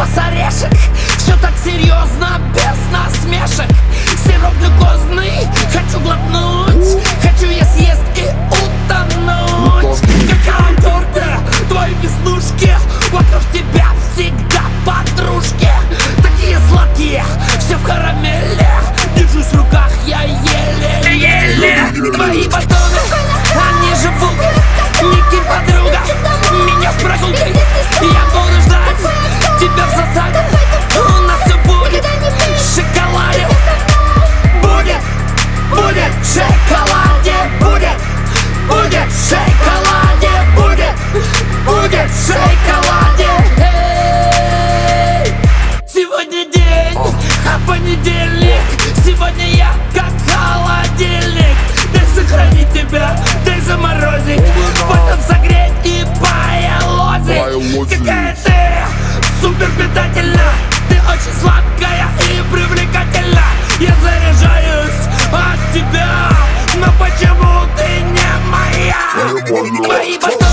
запас орешек Все так серьезно, без насмешек. Сироп глюкозный, в шоколаде Эй! Сегодня день, а понедельник Сегодня я как холодильник Дай сохранить тебя, дай заморозить Потом согреть и поелозить. Какая ты супер питательна Ты очень сладкая и привлекательна Я заряжаюсь от тебя Но почему ты не моя? Не моя. Твои батоны,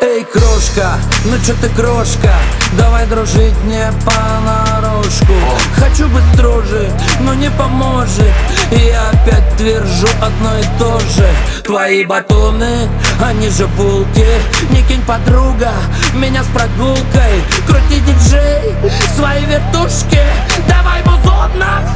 Эй, крошка, ну чё ты крошка? Давай дружить не понарошку Хочу быть строже, но не поможет. Я опять твержу одно и то же. Твои батоны, они же булки Не кинь подруга, меня с прогулкой. Крути диджей, свои вертушки. Давай музон на